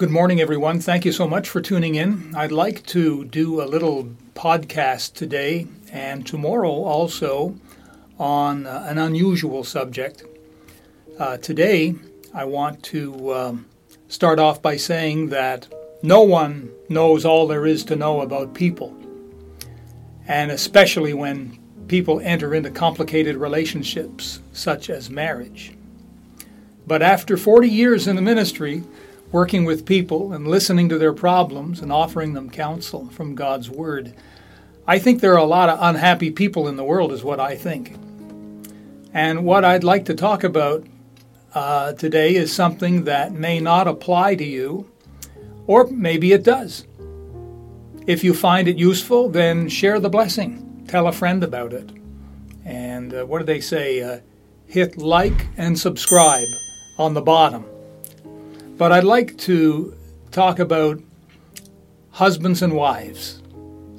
Good morning, everyone. Thank you so much for tuning in. I'd like to do a little podcast today and tomorrow also on uh, an unusual subject. Uh, today, I want to um, start off by saying that no one knows all there is to know about people, and especially when people enter into complicated relationships such as marriage. But after 40 years in the ministry, working with people and listening to their problems and offering them counsel from God's Word. I think there are a lot of unhappy people in the world, is what I think. And what I'd like to talk about uh, today is something that may not apply to you, or maybe it does. If you find it useful, then share the blessing. Tell a friend about it. And uh, what do they say? Uh, hit like and subscribe on the bottom. But I'd like to talk about husbands and wives.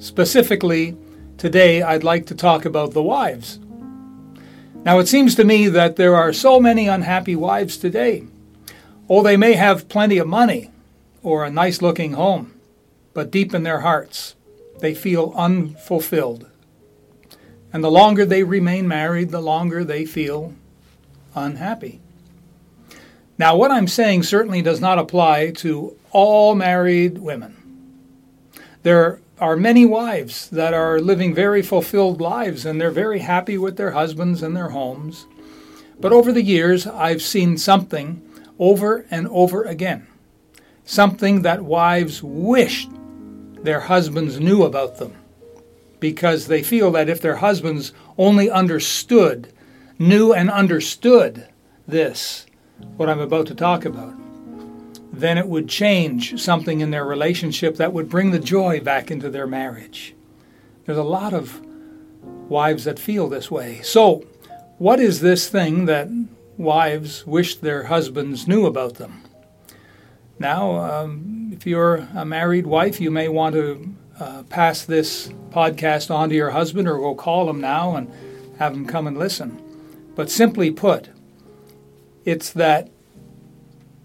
Specifically, today I'd like to talk about the wives. Now, it seems to me that there are so many unhappy wives today. Oh, they may have plenty of money or a nice looking home, but deep in their hearts, they feel unfulfilled. And the longer they remain married, the longer they feel unhappy. Now, what I'm saying certainly does not apply to all married women. There are many wives that are living very fulfilled lives and they're very happy with their husbands and their homes. But over the years, I've seen something over and over again. Something that wives wished their husbands knew about them because they feel that if their husbands only understood, knew and understood this, what I'm about to talk about, then it would change something in their relationship that would bring the joy back into their marriage. There's a lot of wives that feel this way. So, what is this thing that wives wish their husbands knew about them? Now, um, if you're a married wife, you may want to uh, pass this podcast on to your husband or go call him now and have him come and listen. But simply put, it's that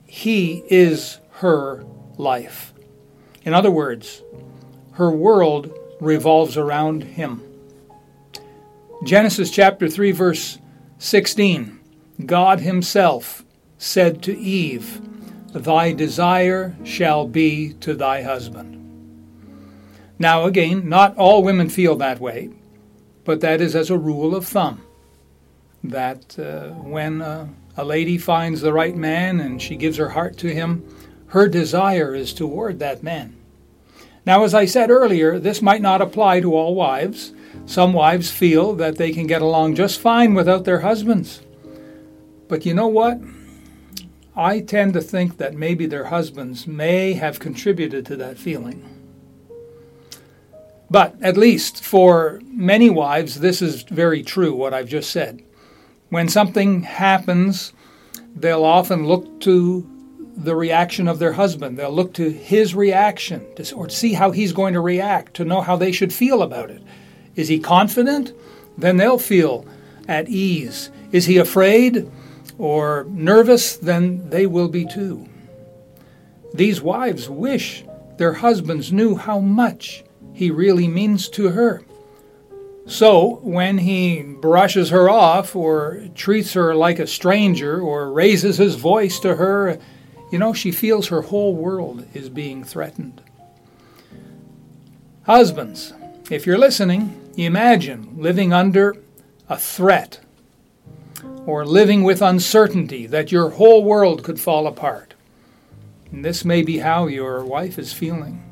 he is her life. In other words, her world revolves around him. Genesis chapter 3, verse 16 God Himself said to Eve, Thy desire shall be to thy husband. Now, again, not all women feel that way, but that is as a rule of thumb. That uh, when uh, a lady finds the right man and she gives her heart to him, her desire is toward that man. Now, as I said earlier, this might not apply to all wives. Some wives feel that they can get along just fine without their husbands. But you know what? I tend to think that maybe their husbands may have contributed to that feeling. But at least for many wives, this is very true, what I've just said. When something happens, they'll often look to the reaction of their husband. They'll look to his reaction to, or see how he's going to react, to know how they should feel about it. Is he confident? Then they'll feel at ease. Is he afraid or nervous? Then they will be too. These wives wish their husbands knew how much he really means to her. So, when he brushes her off or treats her like a stranger or raises his voice to her, you know, she feels her whole world is being threatened. Husbands, if you're listening, imagine living under a threat or living with uncertainty that your whole world could fall apart. And this may be how your wife is feeling.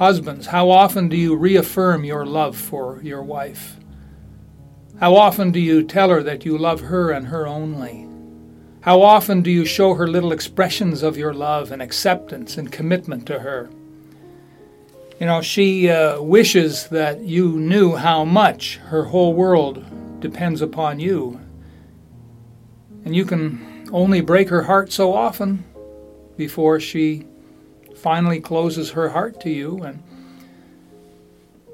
Husbands, how often do you reaffirm your love for your wife? How often do you tell her that you love her and her only? How often do you show her little expressions of your love and acceptance and commitment to her? You know, she uh, wishes that you knew how much her whole world depends upon you. And you can only break her heart so often before she finally closes her heart to you, and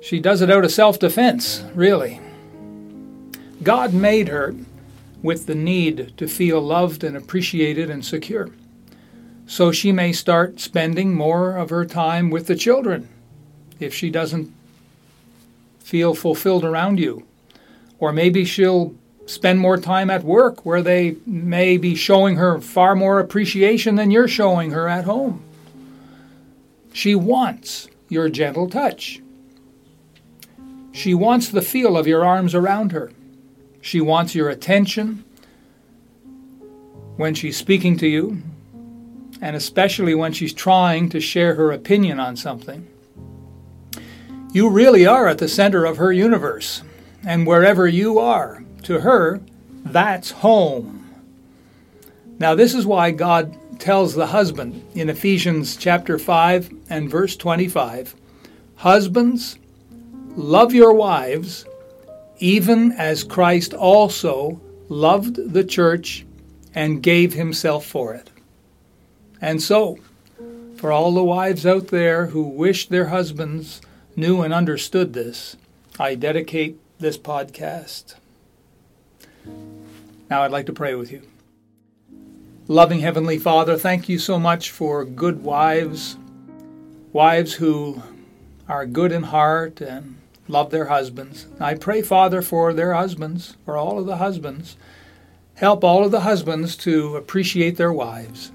she does it out of self defense, really. God made her with the need to feel loved and appreciated and secure. so she may start spending more of her time with the children if she doesn't feel fulfilled around you. Or maybe she'll spend more time at work where they may be showing her far more appreciation than you're showing her at home. She wants your gentle touch. She wants the feel of your arms around her. She wants your attention when she's speaking to you, and especially when she's trying to share her opinion on something. You really are at the center of her universe, and wherever you are, to her, that's home. Now, this is why God tells the husband in Ephesians chapter 5 and verse 25 Husbands, love your wives, even as Christ also loved the church and gave himself for it. And so, for all the wives out there who wish their husbands knew and understood this, I dedicate this podcast. Now I'd like to pray with you. Loving Heavenly Father, thank you so much for good wives, wives who are good in heart and love their husbands. I pray, Father, for their husbands, for all of the husbands. Help all of the husbands to appreciate their wives.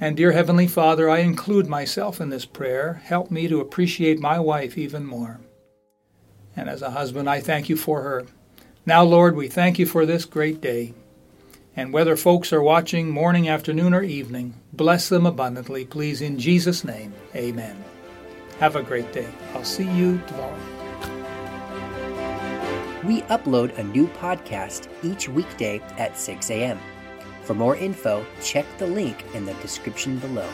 And dear Heavenly Father, I include myself in this prayer. Help me to appreciate my wife even more. And as a husband, I thank you for her. Now, Lord, we thank you for this great day. And whether folks are watching morning, afternoon, or evening, bless them abundantly, please, in Jesus' name. Amen. Have a great day. I'll see you tomorrow. We upload a new podcast each weekday at 6 a.m. For more info, check the link in the description below.